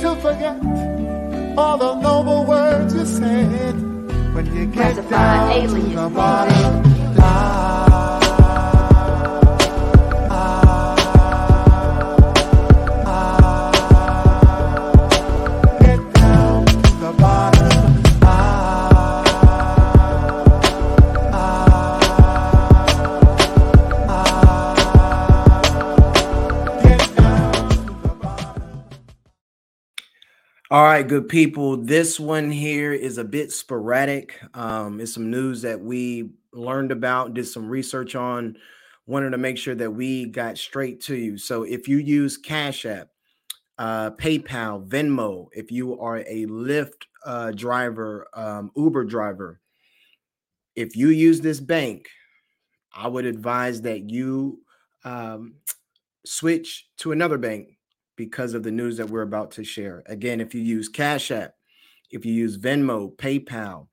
to forget all the noble words you said when you get down to the bottom line. All right, good people. This one here is a bit sporadic. Um, it's some news that we learned about, did some research on, wanted to make sure that we got straight to you. So if you use Cash App, uh, PayPal, Venmo, if you are a Lyft uh, driver, um, Uber driver, if you use this bank, I would advise that you um, switch to another bank because of the news that we're about to share. Again, if you use Cash App, if you use Venmo, PayPal,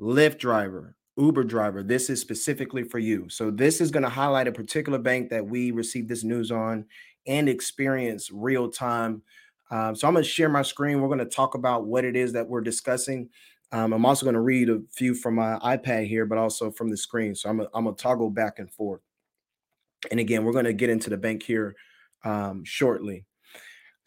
Lyft driver, Uber driver, this is specifically for you. So this is going to highlight a particular bank that we received this news on and experience real time. Um, so I'm going to share my screen. We're going to talk about what it is that we're discussing. Um, I'm also going to read a few from my iPad here, but also from the screen. So I'm going to toggle back and forth. And again, we're going to get into the bank here um, shortly.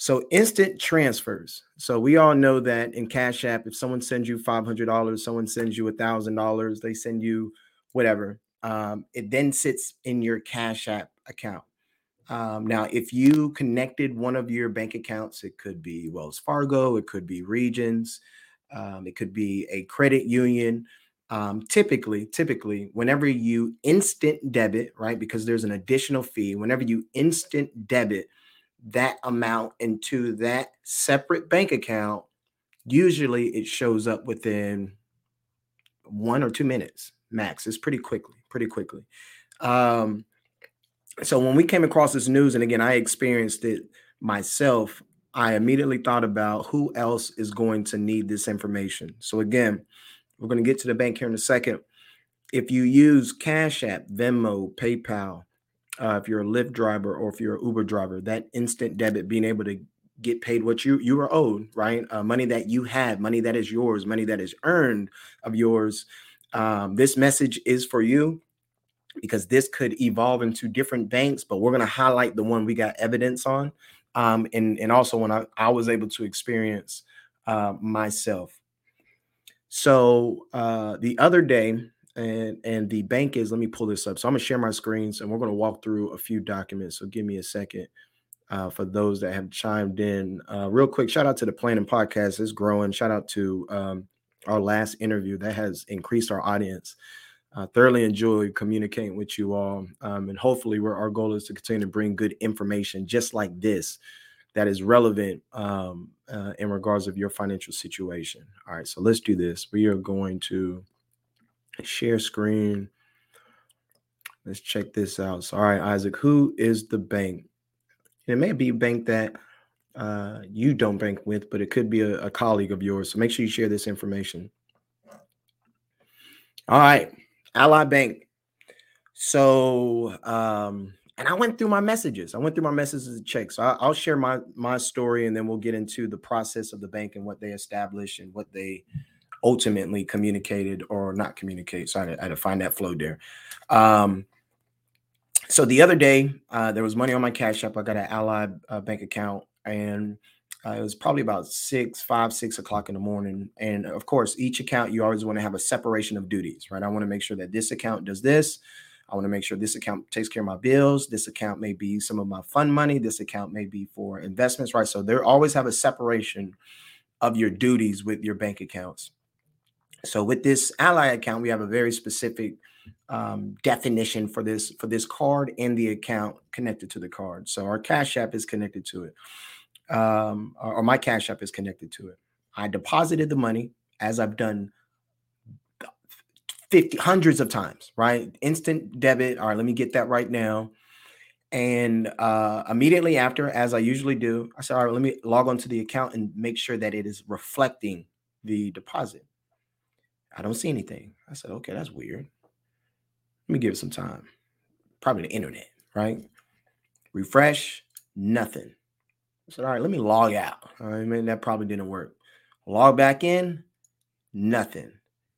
So instant transfers. So we all know that in Cash App, if someone sends you five hundred dollars, someone sends you a thousand dollars, they send you whatever. Um, it then sits in your Cash App account. Um, now, if you connected one of your bank accounts, it could be Wells Fargo, it could be Regions, um, it could be a credit union. Um, typically, typically, whenever you instant debit, right, because there's an additional fee, whenever you instant debit that amount into that separate bank account, usually it shows up within one or two minutes max. It's pretty quickly, pretty quickly. Um, so when we came across this news, and again, I experienced it myself, I immediately thought about who else is going to need this information. So again, we're going to get to the bank here in a second. If you use Cash App, Venmo, PayPal, uh, if you're a Lyft driver or if you're an Uber driver, that instant debit, being able to get paid what you you are owed, right? Uh, money that you have, money that is yours, money that is earned of yours. Um, this message is for you because this could evolve into different banks, but we're going to highlight the one we got evidence on, um, and and also when I, I was able to experience uh, myself. So uh, the other day, and and the bank is let me pull this up. So i'm going to share my screens and we're going to walk through a few documents. So give me a second uh, for those that have chimed in. Uh, real quick shout out to the planning podcast. It's growing. Shout out to um, our last interview that has increased our audience. Uh, thoroughly enjoy communicating with you all um, and hopefully where our goal is to continue to bring good information just like this that is relevant um, uh, in regards of your financial situation. All right so let's do this. We are going to share screen. Let's check this out. So, all right, Isaac, who is the bank? It may be a bank that uh, you don't bank with, but it could be a, a colleague of yours. So make sure you share this information. All right, Ally Bank. So, um, and I went through my messages. I went through my messages to check. So I, will share my my story, and then we'll get into the process of the bank and what they establish and what they ultimately communicated or not communicate. So I had, I had to find that flow there. Um, so the other day, uh, there was money on my Cash App. I got an Ally uh, bank account, and uh, it was probably about six, five, six o'clock in the morning. And of course, each account you always want to have a separation of duties, right? I want to make sure that this account does this. I want to make sure this account takes care of my bills. This account may be some of my fund money. This account may be for investments, right? So there always have a separation of your duties with your bank accounts. So with this ally account, we have a very specific um, definition for this for this card and the account connected to the card. So our Cash App is connected to it, um, or, my Cash App is connected to it. I deposited the money as I've done 50 hundreds of times, right? Instant debit. All right, let me get that right now. And uh, immediately after, as I usually do, I said, all right, let me log on to the account and make sure that it is reflecting the deposit. I don't see anything. I said, okay, that's weird. Let me give it some time. Probably the internet, right? Refresh, nothing. I said, all right, let me log out. I mean, that probably didn't work. Log back in, nothing.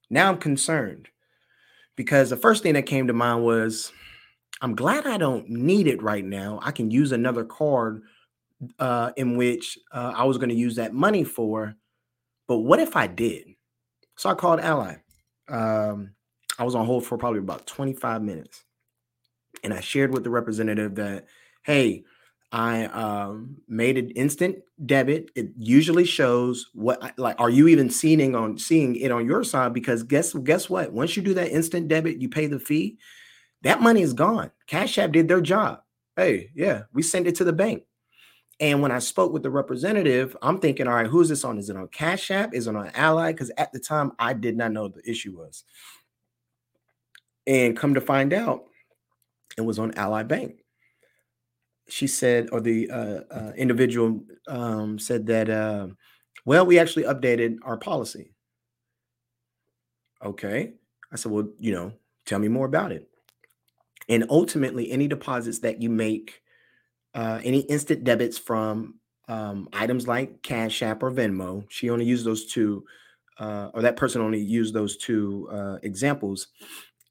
Now I'm concerned because the first thing that came to mind was I'm glad I don't need it right now. I can use another card uh, in which uh, I was going to use that money for. But what if I did? So I called Ally. Um, I was on hold for probably about 25 minutes. And I shared with the representative that, hey, I um, made an instant debit. It usually shows what like are you even seeing on seeing it on your side? Because guess guess what? Once you do that instant debit, you pay the fee. That money is gone. Cash App did their job. Hey, yeah, we sent it to the bank. And when I spoke with the representative, I'm thinking, all right, who is this on? Is it on Cash App? Is it on Ally? Because at the time, I did not know the issue was. And come to find out, it was on Ally Bank she said, or the uh, uh, individual um, said that, uh, well, we actually updated our policy. Okay. I said, well, you know, tell me more about it. And ultimately, any deposits that you make, uh, any instant debits from um, items like Cash App or Venmo, she only used those two, uh, or that person only used those two uh, examples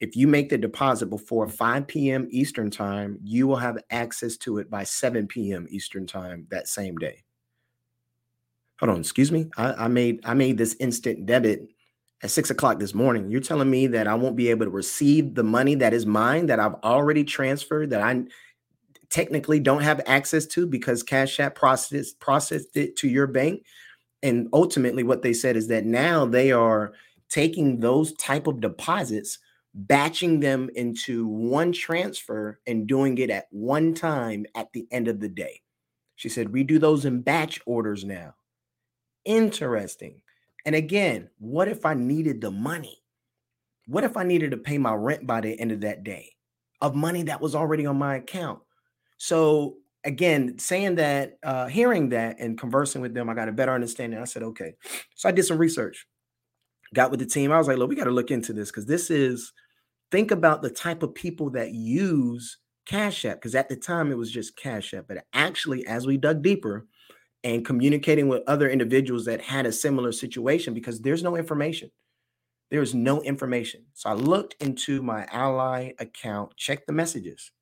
if you make the deposit before 5 p.m. Eastern time, you will have access to it by 7 p.m. Eastern time that same day. Hold on, excuse me. I, I made I made this instant debit at six o'clock this morning. You're telling me that I won't be able to receive the money that is mine that I've already transferred that I technically don't have access to because Cash App processed processed it to your bank. And ultimately, what they said is that now they are taking those type of deposits batching them into one transfer and doing it at one time at the end of the day. She said, We do those in batch orders now. Interesting. And again, what if I needed the money? What if I needed to pay my rent by the end of that day of money that was already on my account? So, again, saying that, uh, hearing that, and conversing with them, I got a better understanding. I said, okay. So, I did some research, got with the team. I was like, look, we got to look into this because this is think about the type of people that use Cash App, because at the time it was just Cash App. But actually, as we dug deeper and communicating with other individuals that had a similar situation, because there's no information. There's no information. So I looked into my Ally account, checked the messages.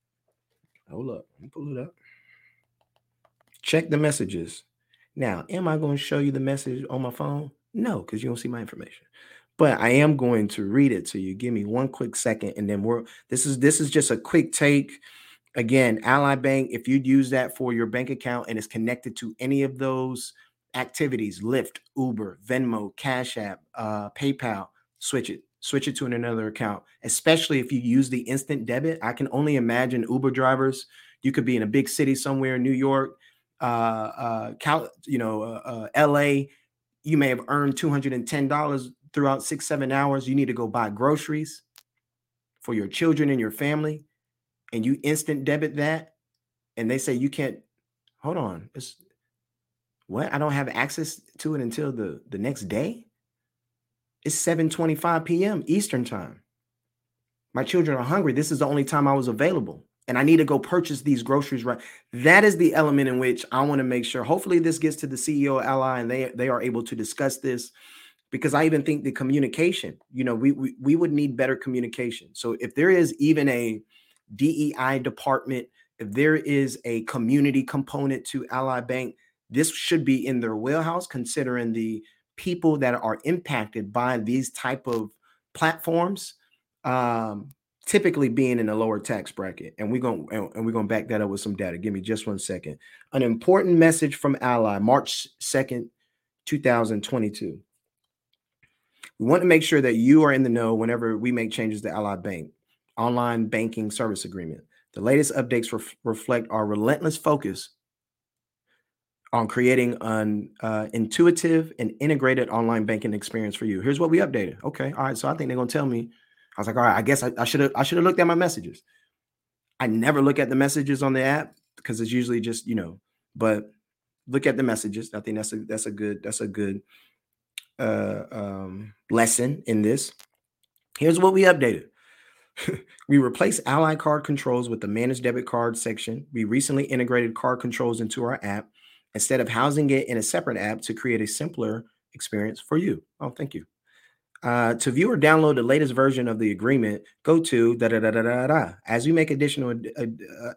Hold up, let me pull it up. Check the messages. Now, am I going to show you the message on my phone? No, because you don't see my information but I am going to read it to you. Give me one quick second, and then we're this is this is just a quick take. Again, Ally Bank, if you'd use that for your bank account and it's connected to any of those activities, Lyft, Uber, Venmo, Cash App, uh, PayPal, switch it. Switch it to another account, especially if you use the instant debit. I can only imagine Uber drivers. You could be in a big city somewhere, New York, uh, uh, Cal, you know, uh, uh, LA. You may have earned two hundred and ten dollars throughout six, seven hours, you need to go buy groceries for your children and your family, and you instant debit that, and they say you can't, hold on, it's what? I don't have access to it until the, the next day. It's 7:25 p.m. Eastern time. My children are hungry. This is the only time I was available. And I need to go purchase these groceries right. That is the element in which I want to make sure. Hopefully, this gets to the CEO ally and they, they are able to discuss this because I even think the communication, you know, we, we we would need better communication. So if there is even a DEI department, if there is a community component to Ally Bank, this should be in their wheelhouse considering the people that are impacted by these type of platforms um, typically being in a lower tax bracket and we're going and we're going to back that up with some data. Give me just one second. An important message from ally march 2nd 2022 we want to make sure that you are in the know whenever we make changes to Ally Bank online banking service agreement. The latest updates ref- reflect our relentless focus on creating an uh, intuitive and integrated online banking experience for you. Here's what we updated. Okay, all right. So I think they're gonna tell me. I was like, all right. I guess I should have I should have looked at my messages. I never look at the messages on the app because it's usually just you know. But look at the messages. I think that's a that's a good that's a good uh, um, lesson in this. Here's what we updated. we replaced Ally card controls with the managed debit card section. We recently integrated card controls into our app. Instead of housing it in a separate app to create a simpler experience for you. Oh, thank you. Uh, to view or download the latest version of the agreement, go to da da da da da da. As we make additional uh,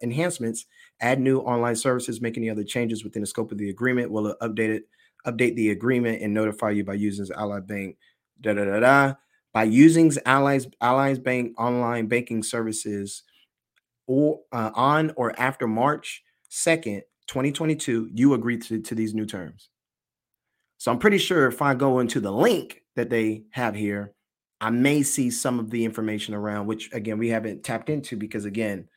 enhancements, add new online services, make any other changes within the scope of the agreement, we'll update it, update the agreement, and notify you by using Ally Bank. Da da da da. By using Ally's Ally's Bank online banking services, or uh, on or after March second, 2022, you agree to, to these new terms. So I'm pretty sure if I go into the link that they have here, I may see some of the information around which again we haven't tapped into because again,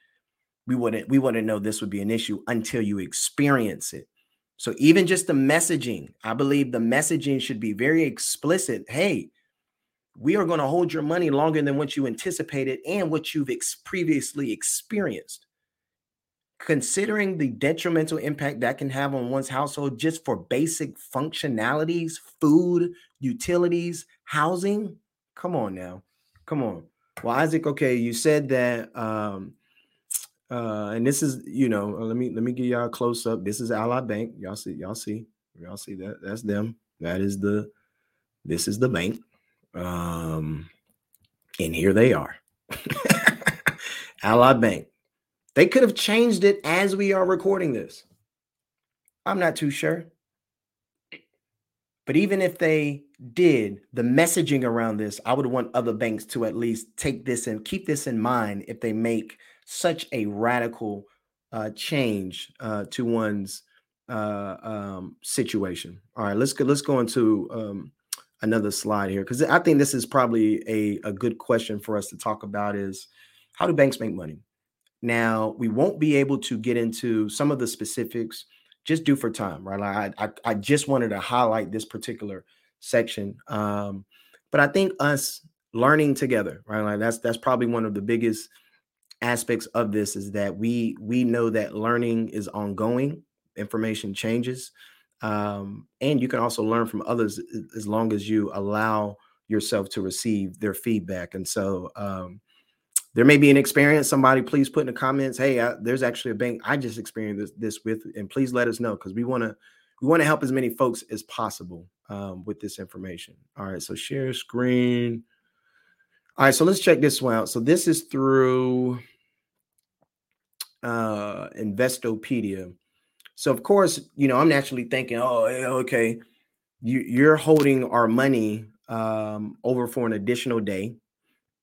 we wouldn't we wouldn't know this would be an issue until you experience it. So even just the messaging, I believe the messaging should be very explicit. Hey, we are going to hold your money longer than what you anticipated and what you've ex- previously experienced considering the detrimental impact that can have on one's household just for basic functionalities, food, utilities, housing. Come on now. Come on. Well, Isaac, okay, you said that um uh and this is, you know, uh, let me let me give y'all a close up. This is Ally Bank. Y'all see, y'all see, y'all see that. That's them. That is the this is the bank. Um and here they are. Ally Bank. They could have changed it as we are recording this. I'm not too sure. But even if they did, the messaging around this, I would want other banks to at least take this and keep this in mind if they make such a radical uh, change uh, to one's uh, um, situation. All right, let's go. Let's go into um, another slide here because I think this is probably a, a good question for us to talk about. Is how do banks make money? Now, we won't be able to get into some of the specifics just due for time, right? I, I, I just wanted to highlight this particular section. Um, but I think us learning together, right? Like that's that's probably one of the biggest aspects of this is that we we know that learning is ongoing, information changes. Um, and you can also learn from others as long as you allow yourself to receive their feedback. And so um, there may be an experience. Somebody please put in the comments, hey, I, there's actually a bank I just experienced this, this with, and please let us know because we want to we want to help as many folks as possible um, with this information. All right, so share screen. All right, so let's check this one out. So this is through uh, Investopedia. So of course, you know, I'm naturally thinking, oh, okay, you, you're holding our money um, over for an additional day,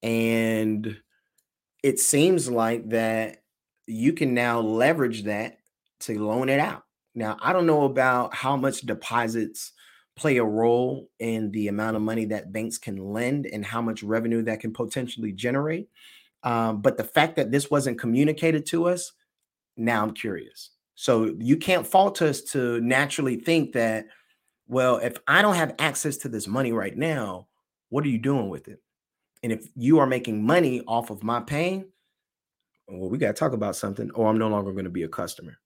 and it seems like that you can now leverage that to loan it out. Now, I don't know about how much deposits play a role in the amount of money that banks can lend and how much revenue that can potentially generate. Um, but the fact that this wasn't communicated to us, now I'm curious. So you can't fault us to naturally think that, well, if I don't have access to this money right now, what are you doing with it? And if you are making money off of my pain, well, we got to talk about something, or I'm no longer going to be a customer.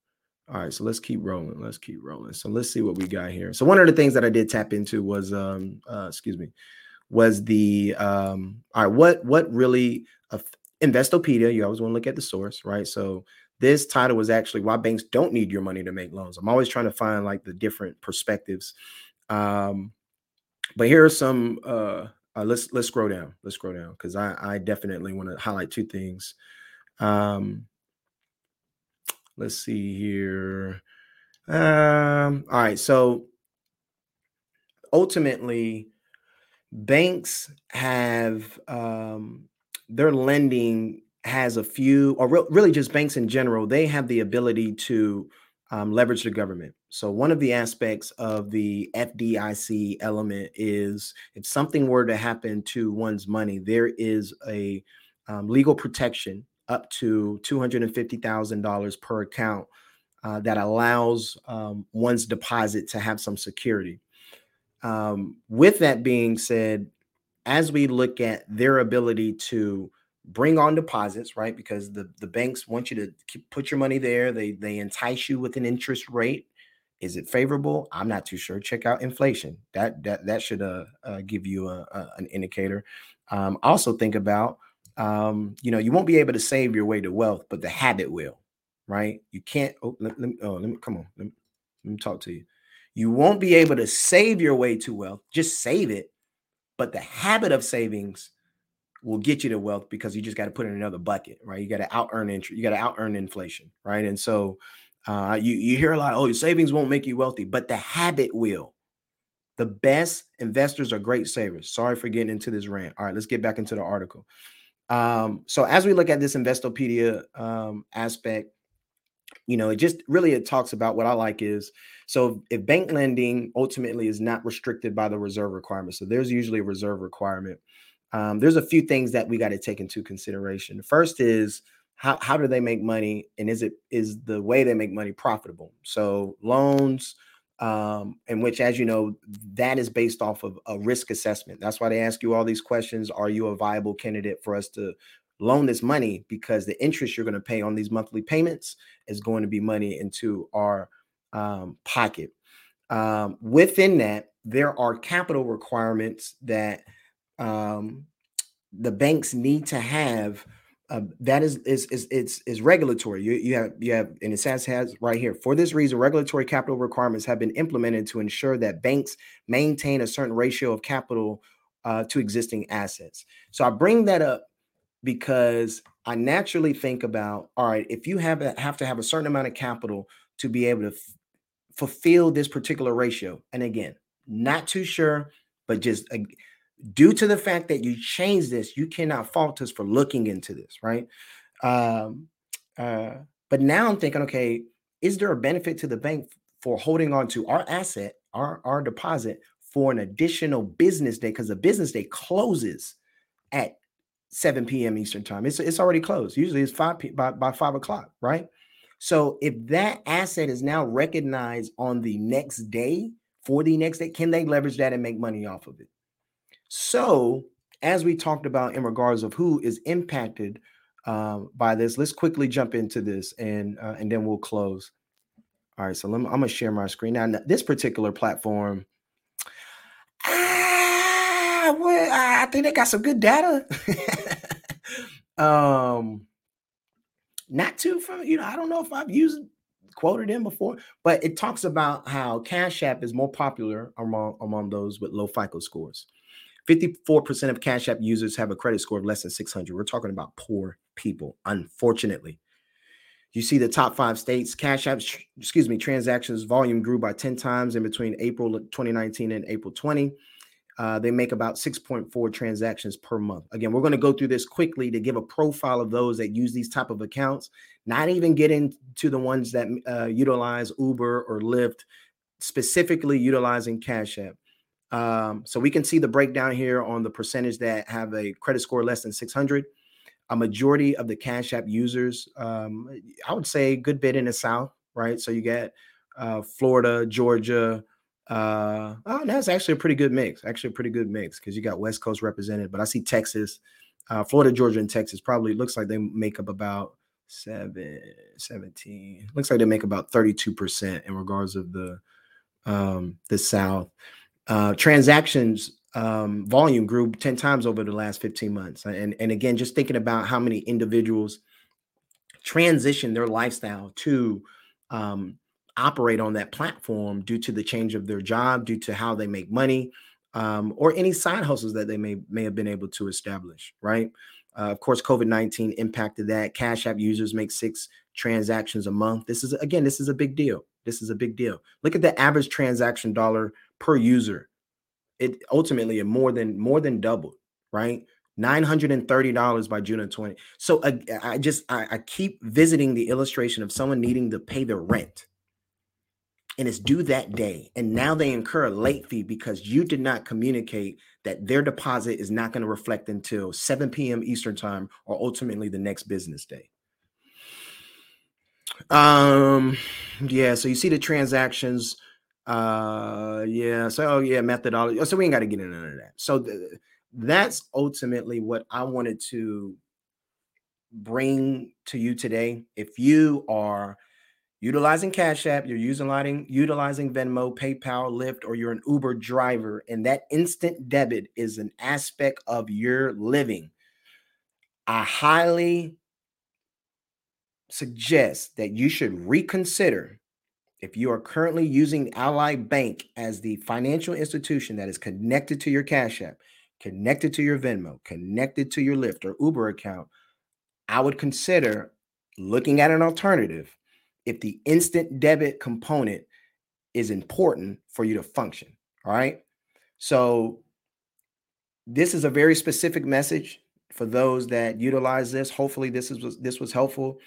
All right, so let's keep rolling. Let's keep rolling. So let's see what we got here. So one of the things that I did tap into was, um, uh, excuse me, was the um, all right. What what really uh, Investopedia? You always want to look at the source, right? So this title was actually why banks don't need your money to make loans. I'm always trying to find like the different perspectives. Um, but here are some uh, uh, let's let's scroll down. Let's scroll down because I I definitely want to highlight two things. Um, let's see here. Um, all right, so ultimately, banks have um, their lending has a few, or re- really just banks in general. They have the ability to um, leverage the government. So, one of the aspects of the FDIC element is if something were to happen to one's money, there is a um, legal protection up to $250,000 per account uh, that allows um, one's deposit to have some security. Um, with that being said, as we look at their ability to bring on deposits, right? Because the, the banks want you to keep, put your money there. They they entice you with an interest rate. Is it favorable? I'm not too sure. Check out inflation. That that that should uh, uh give you a, a, an indicator. Um, also think about um, you know you won't be able to save your way to wealth, but the habit will, right? You can't. Oh, let, let me. Oh, let me come on. Let me, Let me talk to you. You won't be able to save your way to wealth. Just save it. But the habit of savings will get you to wealth because you just got to put in another bucket, right? You got to out earn interest. You got to out earn inflation, right? And so uh, you you hear a lot. Oh, your savings won't make you wealthy, but the habit will. The best investors are great savers. Sorry for getting into this rant. All right, let's get back into the article. Um, so as we look at this Investopedia um, aspect, you know, it just really it talks about what I like is so if bank lending ultimately is not restricted by the reserve requirement, so there's usually a reserve requirement. Um, there's a few things that we got to take into consideration. The first is how how do they make money, and is it is the way they make money profitable? So loans, um, in which, as you know, that is based off of a risk assessment. That's why they ask you all these questions. Are you a viable candidate for us to loan this money? Because the interest you're going to pay on these monthly payments is going to be money into our um, pocket. Um, within that, there are capital requirements that um, the banks need to have uh, that is is is it's is regulatory. You you have you have and it says has right here for this reason regulatory capital requirements have been implemented to ensure that banks maintain a certain ratio of capital uh, to existing assets. So I bring that up because I naturally think about all right if you have a, have to have a certain amount of capital to be able to f- fulfill this particular ratio. And again, not too sure, but just uh, due to the fact that you changed this, you cannot fault us for looking into this, right? Um, uh, but now I'm thinking, okay, is there a benefit to the bank for holding on to our asset, our, our deposit for an additional business day? Because the business day closes at 7 p.m. Eastern time. It's, it's already closed. Usually it's 5 p- by, by 5 o'clock, right? So if that asset is now recognized on the next day for the next day, can they leverage that and make money off of it? So, as we talked about in regards of who is impacted uh, by this, let's quickly jump into this and uh, and then we'll close. All right, so me, I'm gonna share my screen now. This particular platform, ah, well, I think they got some good data. um, not too from you know, I don't know if I've used quoted in before, but it talks about how Cash App is more popular among among those with low FICO scores. 54% of Cash App users have a credit score of less than 600. We're talking about poor people, unfortunately. You see the top five states, Cash App, excuse me, transactions volume grew by 10 times in between April 2019 and April 20. Uh, they make about 6.4 transactions per month. Again, we're going to go through this quickly to give a profile of those that use these type of accounts, not even get into the ones that uh, utilize Uber or Lyft, specifically utilizing Cash App. Um, so we can see the breakdown here on the percentage that have a credit score less than 600. A majority of the Cash App users, um, I would say, good bit in the South, right? So you get uh, Florida, Georgia. Uh, oh, that's actually a pretty good mix. Actually, a pretty good mix because you got West Coast represented, but I see Texas, uh, Florida, Georgia, and Texas probably looks like they make up about seven, 17. Looks like they make about 32% in regards of the um, the South. Uh, transactions um, volume grew 10 times over the last 15 months. And, and again, just thinking about how many individuals transition their lifestyle to um, operate on that platform due to the change of their job, due to how they make money, um, or any side hustles that they may may have been able to establish. Right. Uh, of course, COVID nineteen impacted that. Cash App users make six transactions a month. This is again, this is a big deal. This is a big deal. Look at the average transaction dollar per user. It ultimately it more than more than doubled, right? $930 by June of 20. So uh, I just I, I keep visiting the illustration of someone needing to pay their rent and it's due that day. And now they incur a late fee because you did not communicate that their deposit is not going to reflect until 7 p.m. Eastern time or ultimately the next business day. Um, yeah, so you see the transactions uh, yeah. So, oh, yeah, methodology. So we ain't got to get into that. So th- that's ultimately what I wanted to bring to you today. If you are utilizing Cash App, you're utilizing utilizing Venmo, PayPal, Lyft, or you're an Uber driver, and that instant debit is an aspect of your living. I highly suggest that you should reconsider if you are currently using Ally Bank as the financial institution that is connected to your Cash App, connected to your Venmo, connected to your Lyft or Uber account, I would consider looking at an alternative if the instant debit component is important for you to function. All right. So, this is a very specific message for those that utilize this. Hopefully, this is this was helpful.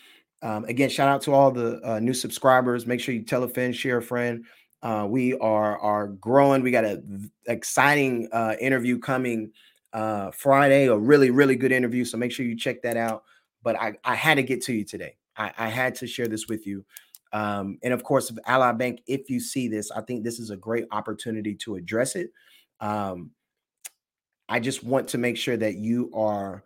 Um, again, shout out to all the uh, new subscribers. Make sure you tell a friend, share a friend. Uh, we are are growing. We got an exciting uh, interview coming uh, Friday, a really really good interview. So make sure you check that out. But I I had to get to you today. I, I had to share this with you. Um, and of course, Ally Bank, if you see this, I think this is a great opportunity to address it. Um, I just want to make sure that you are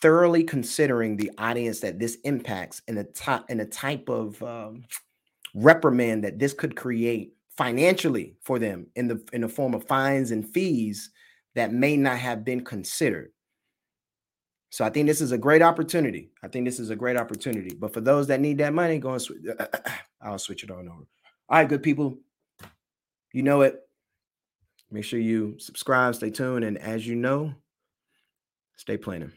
thoroughly considering the audience that this impacts and the type and the type of um, reprimand that this could create financially for them in the in the form of fines and fees that may not have been considered. So I think this is a great opportunity. I think this is a great opportunity. But for those that need that money, go and switch. I'll switch it on over. All right, good people. You know it. Make sure you subscribe, stay tuned, and as you know, stay planning.